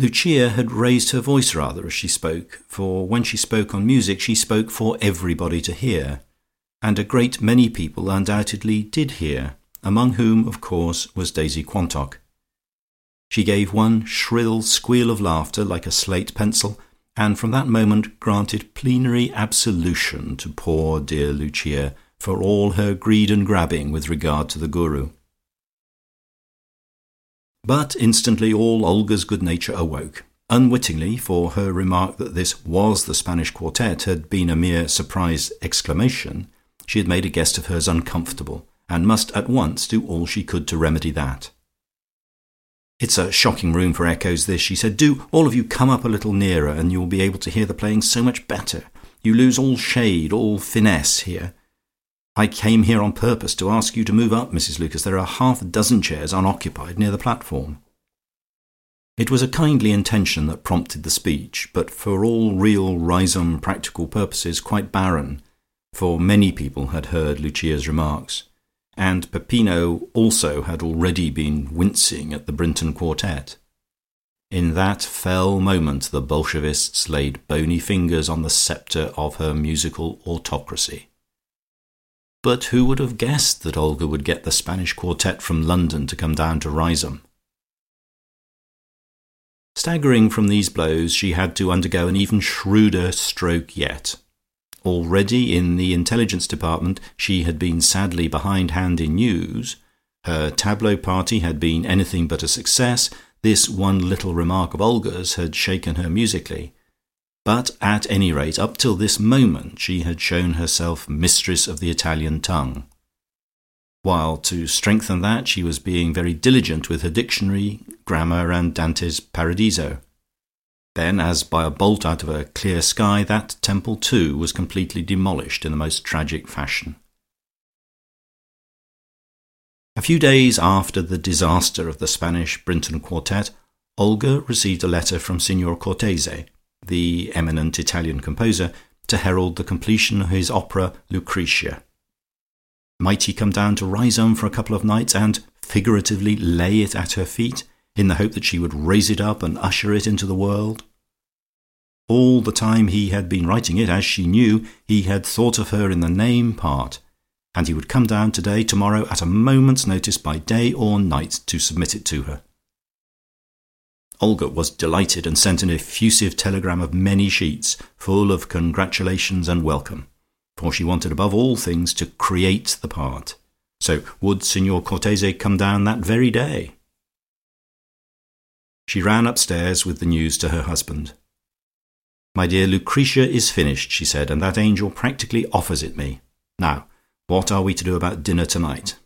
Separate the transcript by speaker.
Speaker 1: Lucia had raised her voice rather as she spoke, for when she spoke on music she spoke for everybody to hear, and a great many people undoubtedly did hear, among whom, of course, was Daisy Quantock. She gave one shrill squeal of laughter like a slate pencil, and from that moment granted plenary absolution to poor dear Lucia for all her greed and grabbing with regard to the Guru. But instantly all Olga's good nature awoke. Unwittingly, for her remark that this was the Spanish quartet had been a mere surprised exclamation, she had made a guest of hers uncomfortable, and must at once do all she could to remedy that. "It's a shocking room for echoes, this," she said. "Do all of you come up a little nearer, and you will be able to hear the playing so much better. You lose all shade, all finesse here. I came here on purpose to ask you to move up, Mrs Lucas. There are half a dozen chairs unoccupied near the platform." It was a kindly intention that prompted the speech, but for all real Riseholme practical purposes quite barren, for many people had heard Lucia's remarks, and Peppino also had already been wincing at the Brinton quartet. In that fell moment the Bolshevists laid bony fingers on the sceptre of her musical autocracy. But who would have guessed that Olga would get the Spanish quartet from London to come down to Riseholme? Staggering from these blows, she had to undergo an even shrewder stroke yet. Already in the intelligence department she had been sadly behindhand in news, her tableau party had been anything but a success, this one little remark of Olga's had shaken her musically, but at any rate up till this moment she had shown herself mistress of the Italian tongue, while to strengthen that she was being very diligent with her dictionary, grammar and Dante's Paradiso. Then as by a bolt out of a clear sky that temple too was completely demolished in the most tragic fashion. A few days after the disaster of the Spanish Brinton quartet, Olga received a letter from Signor Cortese the eminent Italian composer, to herald the completion of his opera Lucretia. Might he come down to Riseholme for a couple of nights, and figuratively lay it at her feet, in the hope that she would raise it up and usher it into the world? All the time he had been writing it, as she knew, he had thought of her in the name part, and he would come down today, tomorrow, at a moment's notice by day or night to submit it to her. Olga was delighted, and sent an effusive telegram of many sheets, full of congratulations and welcome, for she wanted above all things to create the part. So would Signor Cortese come down that very day? She ran upstairs with the news to her husband. "My dear, Lucretia is finished," she said, "and that angel practically offers it me. Now, what are we to do about dinner tonight?